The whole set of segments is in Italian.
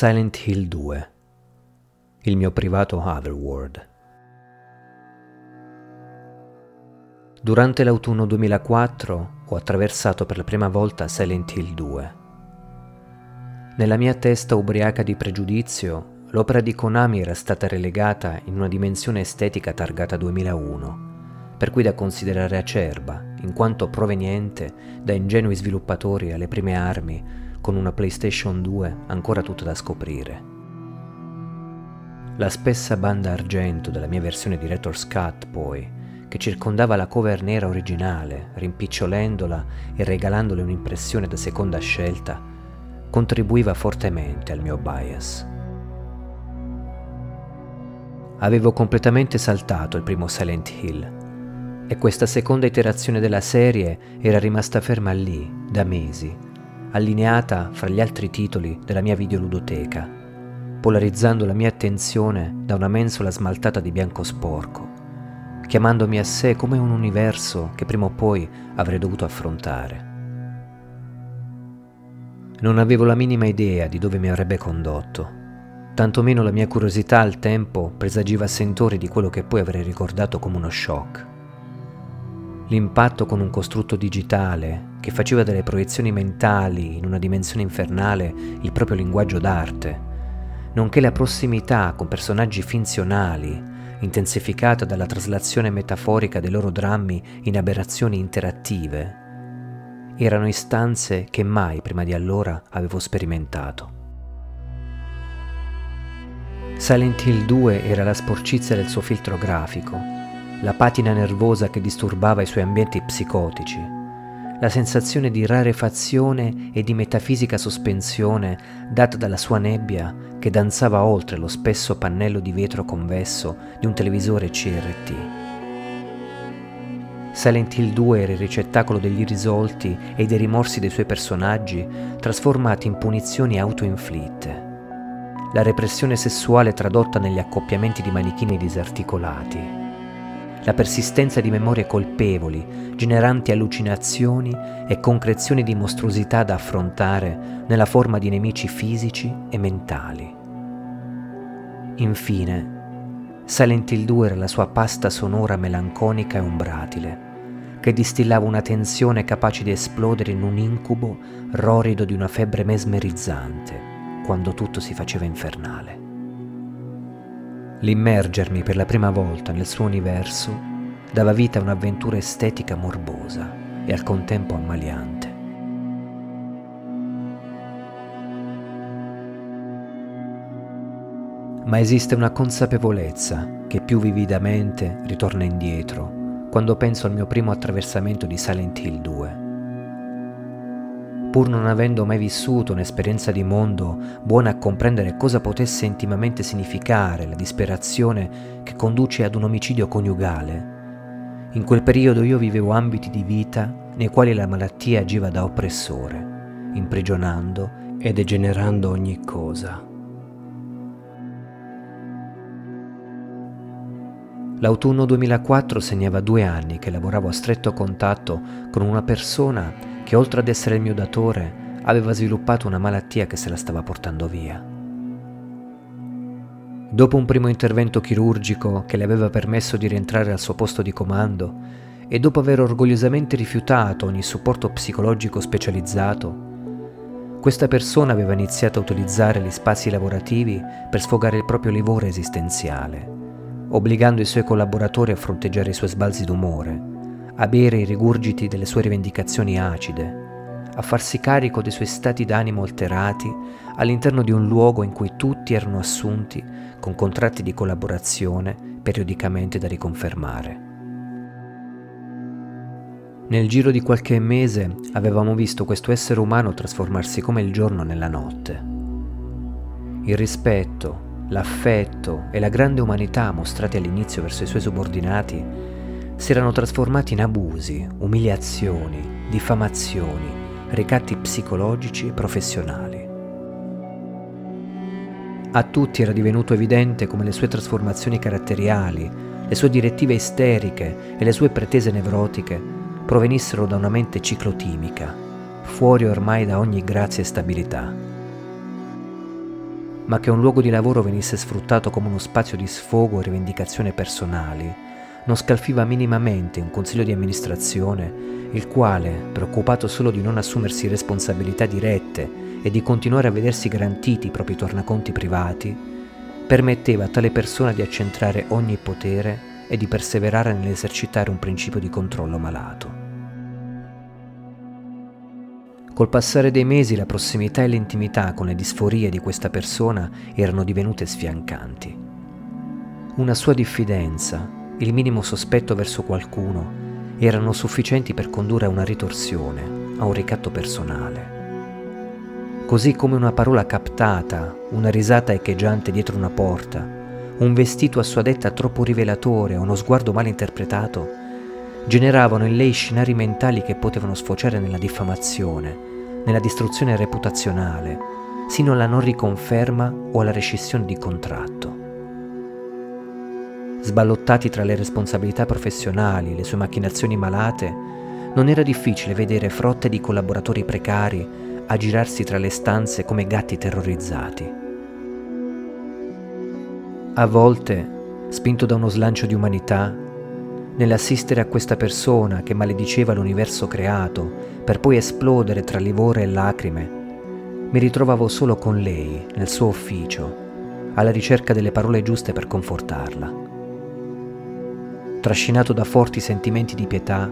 Silent Hill 2 Il mio privato Otherworld Durante l'autunno 2004 ho attraversato per la prima volta Silent Hill 2. Nella mia testa ubriaca di pregiudizio, l'opera di Konami era stata relegata in una dimensione estetica targata 2001, per cui da considerare acerba, in quanto proveniente da ingenui sviluppatori alle prime armi con una PlayStation 2 ancora tutta da scoprire. La spessa banda argento della mia versione di Director's Cut, poi, che circondava la cover nera originale, rimpicciolendola e regalandole un'impressione da seconda scelta, contribuiva fortemente al mio bias. Avevo completamente saltato il primo Silent Hill e questa seconda iterazione della serie era rimasta ferma lì da mesi, allineata fra gli altri titoli della mia videoludoteca, polarizzando la mia attenzione da una mensola smaltata di bianco sporco chiamandomi a sé come un universo che prima o poi avrei dovuto affrontare. Non avevo la minima idea di dove mi avrebbe condotto, tantomeno la mia curiosità al tempo presagiva sentori di quello che poi avrei ricordato come uno shock. L'impatto con un costrutto digitale che faceva delle proiezioni mentali in una dimensione infernale il proprio linguaggio d'arte, nonché la prossimità con personaggi finzionali intensificata dalla traslazione metaforica dei loro drammi in aberrazioni interattive, erano istanze che mai prima di allora avevo sperimentato. Silent Hill 2 era la sporcizia del suo filtro grafico, la patina nervosa che disturbava i suoi ambienti psicotici, la sensazione di rarefazione e di metafisica sospensione data dalla sua nebbia che danzava oltre lo spesso pannello di vetro convesso di un televisore CRT. Silent Hill 2 era il ricettacolo degli irrisolti e dei rimorsi dei suoi personaggi trasformati in punizioni autoinflitte. La repressione sessuale tradotta negli accoppiamenti di manichini disarticolati la persistenza di memorie colpevoli, generanti allucinazioni e concrezioni di mostruosità da affrontare nella forma di nemici fisici e mentali. Infine, Silent Hill 2 era la sua pasta sonora melanconica e umbratile, che distillava una tensione capace di esplodere in un incubo rorido di una febbre mesmerizzante, quando tutto si faceva infernale. L'immergermi per la prima volta nel suo universo dava vita a un'avventura estetica morbosa e al contempo ammaliante. Ma esiste una consapevolezza che più vividamente ritorna indietro quando penso al mio primo attraversamento di Silent Hill 2 pur non avendo mai vissuto un'esperienza di mondo buona a comprendere cosa potesse intimamente significare la disperazione che conduce ad un omicidio coniugale. In quel periodo io vivevo ambiti di vita nei quali la malattia agiva da oppressore, imprigionando e degenerando ogni cosa. L'autunno 2004 segnava due anni che lavoravo a stretto contatto con una persona che oltre ad essere il mio datore aveva sviluppato una malattia che se la stava portando via. Dopo un primo intervento chirurgico che le aveva permesso di rientrare al suo posto di comando e dopo aver orgogliosamente rifiutato ogni supporto psicologico specializzato, questa persona aveva iniziato a utilizzare gli spazi lavorativi per sfogare il proprio livore esistenziale, obbligando i suoi collaboratori a fronteggiare i suoi sbalzi d'umore a bere i rigurgiti delle sue rivendicazioni acide, a farsi carico dei suoi stati d'animo alterati all'interno di un luogo in cui tutti erano assunti con contratti di collaborazione periodicamente da riconfermare. Nel giro di qualche mese avevamo visto questo essere umano trasformarsi come il giorno nella notte. Il rispetto, l'affetto e la grande umanità mostrati all'inizio verso i suoi subordinati si erano trasformati in abusi, umiliazioni, diffamazioni, ricatti psicologici e professionali. A tutti era divenuto evidente come le sue trasformazioni caratteriali, le sue direttive isteriche e le sue pretese nevrotiche provenissero da una mente ciclotimica, fuori ormai da ogni grazia e stabilità. ma che un luogo di lavoro venisse sfruttato come uno spazio di sfogo e rivendicazione personali, non scalfiva minimamente un consiglio di amministrazione, il quale, preoccupato solo di non assumersi responsabilità dirette e di continuare a vedersi garantiti i propri tornaconti privati, permetteva a tale persona di accentrare ogni potere e di perseverare nell'esercitare un principio di controllo malato. Col passare dei mesi la prossimità e l'intimità con le disforie di questa persona erano divenute sfiancanti. Una sua diffidenza, il minimo sospetto verso qualcuno, erano sufficienti per condurre a una ritorsione, a un ricatto personale. Così come una parola captata, una risata echeggiante dietro una porta, un vestito a sua detta troppo rivelatore uno sguardo mal interpretato, generavano in lei scenari mentali che potevano sfociare nella diffamazione, nella distruzione reputazionale, sino alla non riconferma o alla rescissione di contratto. Sballottati tra le responsabilità professionali e le sue macchinazioni malate, non era difficile vedere frotte di collaboratori precari aggirarsi tra le stanze come gatti terrorizzati. A volte, spinto da uno slancio di umanità, nell'assistere a questa persona che malediceva l'universo creato per poi esplodere tra livore e lacrime, mi ritrovavo solo con lei nel suo ufficio, alla ricerca delle parole giuste per confortarla. Trascinato da forti sentimenti di pietà,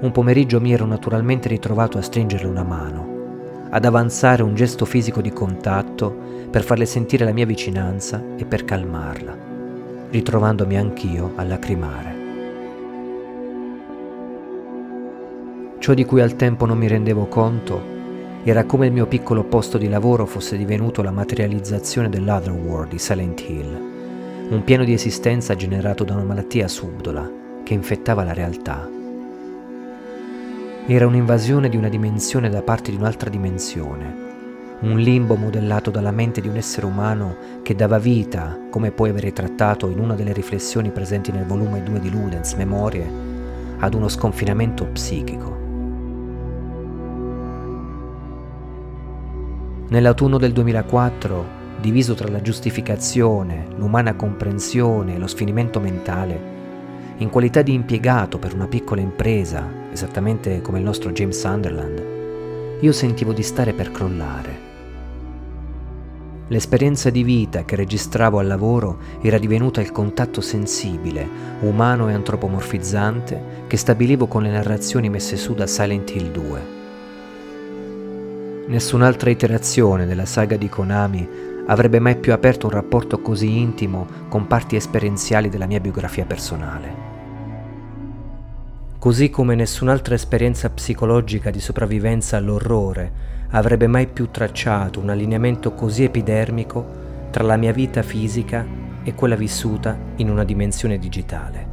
un pomeriggio mi ero naturalmente ritrovato a stringerle una mano, ad avanzare un gesto fisico di contatto per farle sentire la mia vicinanza e per calmarla, ritrovandomi anch'io a lacrimare. Ciò di cui al tempo non mi rendevo conto era come il mio piccolo posto di lavoro fosse divenuto la materializzazione dell'Otherworld di Silent Hill, un piano di esistenza generato da una malattia subdola che infettava la realtà. Era un'invasione di una dimensione da parte di un'altra dimensione, un limbo modellato dalla mente di un essere umano che dava vita, come puoi avere trattato in una delle riflessioni presenti nel volume 2 di Ludens, Memorie, ad uno sconfinamento psichico. Nell'autunno del 2004, diviso tra la giustificazione, l'umana comprensione e lo sfinimento mentale, in qualità di impiegato per una piccola impresa, esattamente come il nostro James Sunderland, io sentivo di stare per crollare. L'esperienza di vita che registravo al lavoro era divenuta il contatto sensibile, umano e antropomorfizzante che stabilivo con le narrazioni messe su da Silent Hill 2. Nessun'altra iterazione della saga di Konami avrebbe mai più aperto un rapporto così intimo con parti esperienziali della mia biografia personale. Così come nessun'altra esperienza psicologica di sopravvivenza all'orrore avrebbe mai più tracciato un allineamento così epidermico tra la mia vita fisica e quella vissuta in una dimensione digitale.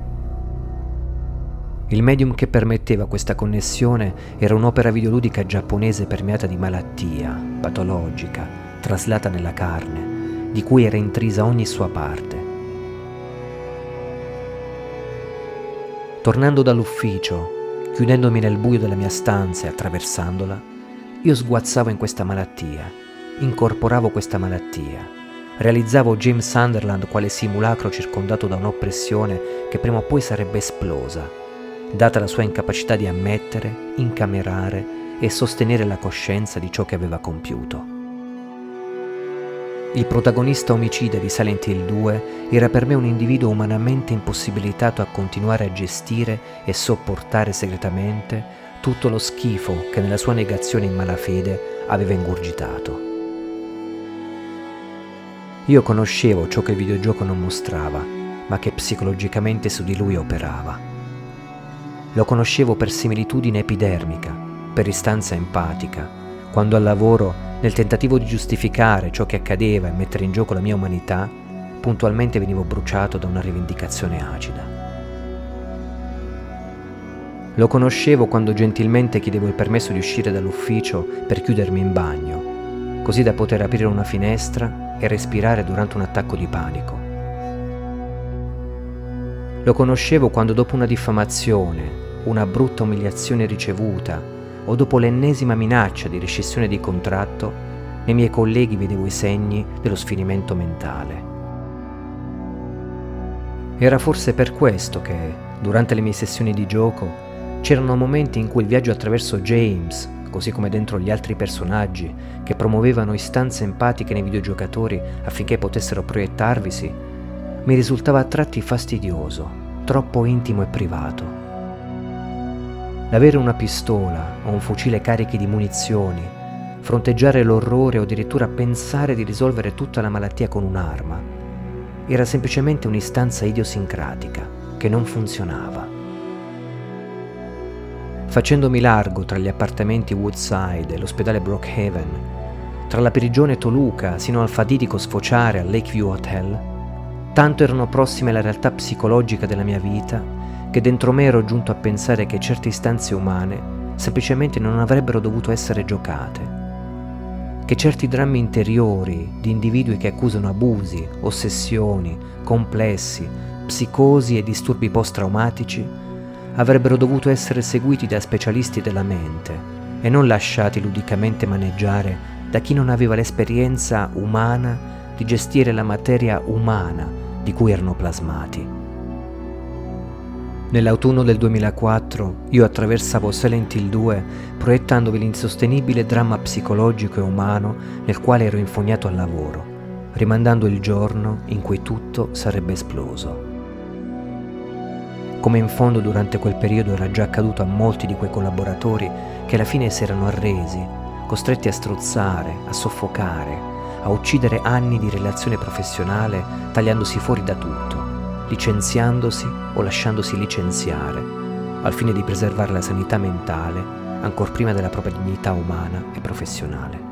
Il medium che permetteva questa connessione era un'opera videoludica giapponese permeata di malattia, patologica, traslata nella carne, di cui era intrisa ogni sua parte. Tornando dall'ufficio, chiudendomi nel buio della mia stanza e attraversandola, io sguazzavo in questa malattia, incorporavo questa malattia, realizzavo James Sunderland quale simulacro circondato da un'oppressione che prima o poi sarebbe esplosa data la sua incapacità di ammettere, incamerare e sostenere la coscienza di ciò che aveva compiuto. Il protagonista omicida di Silent Hill 2 era per me un individuo umanamente impossibilitato a continuare a gestire e sopportare segretamente tutto lo schifo che nella sua negazione in malafede aveva ingurgitato. Io conoscevo ciò che il videogioco non mostrava, ma che psicologicamente su di lui operava. Lo conoscevo per similitudine epidermica, per istanza empatica, quando al lavoro, nel tentativo di giustificare ciò che accadeva e mettere in gioco la mia umanità, puntualmente venivo bruciato da una rivendicazione acida. Lo conoscevo quando gentilmente chiedevo il permesso di uscire dall'ufficio per chiudermi in bagno, così da poter aprire una finestra e respirare durante un attacco di panico. Lo conoscevo quando dopo una diffamazione, una brutta umiliazione ricevuta o dopo l'ennesima minaccia di rescissione di contratto, nei miei colleghi vedevo i segni dello sfinimento mentale. Era forse per questo che, durante le mie sessioni di gioco, c'erano momenti in cui il viaggio attraverso James, così come dentro gli altri personaggi che promuovevano istanze empatiche nei videogiocatori affinché potessero proiettarvisi, mi risultava a tratti fastidioso, troppo intimo e privato. L'avere una pistola o un fucile carichi di munizioni, fronteggiare l'orrore o addirittura pensare di risolvere tutta la malattia con un'arma, era semplicemente un'istanza idiosincratica che non funzionava. Facendomi largo tra gli appartamenti Woodside e l'ospedale Brookhaven, tra la prigione Toluca sino al fatidico sfociare al Lakeview Hotel, tanto erano prossime alla realtà psicologica della mia vita che dentro me ero giunto a pensare che certe istanze umane semplicemente non avrebbero dovuto essere giocate che certi drammi interiori di individui che accusano abusi, ossessioni, complessi, psicosi e disturbi post-traumatici avrebbero dovuto essere seguiti da specialisti della mente e non lasciati ludicamente maneggiare da chi non aveva l'esperienza umana di gestire la materia umana di cui erano plasmati. Nell'autunno del 2004 io attraversavo Silent Hill 2 proiettandovi l'insostenibile dramma psicologico e umano nel quale ero infognato al lavoro, rimandando il giorno in cui tutto sarebbe esploso. Come in fondo durante quel periodo era già accaduto a molti di quei collaboratori che alla fine si erano arresi, costretti a strozzare, a soffocare, a uccidere anni di relazione professionale tagliandosi fuori da tutto licenziandosi o lasciandosi licenziare, al fine di preservare la sanità mentale ancor prima della propria dignità umana e professionale.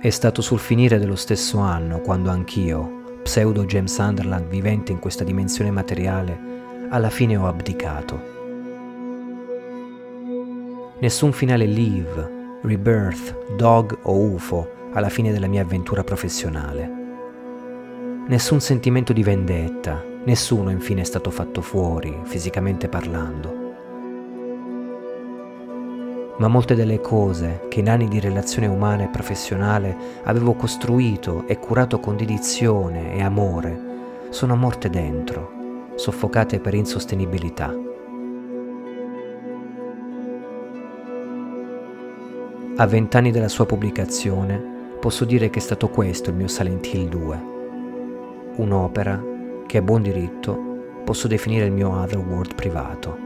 È stato sul finire dello stesso anno quando anch'io, pseudo James Sunderland vivente in questa dimensione materiale, alla fine ho abdicato. Nessun finale live rebirth, dog o UFO alla fine della mia avventura professionale. Nessun sentimento di vendetta, nessuno infine è stato fatto fuori, fisicamente parlando. Ma molte delle cose che in anni di relazione umana e professionale avevo costruito e curato con dedizione e amore sono morte dentro, soffocate per insostenibilità. A vent'anni dalla sua pubblicazione, posso dire che è stato questo il mio Silent Hill 2. Un'opera che a buon diritto posso definire il mio Otherworld privato.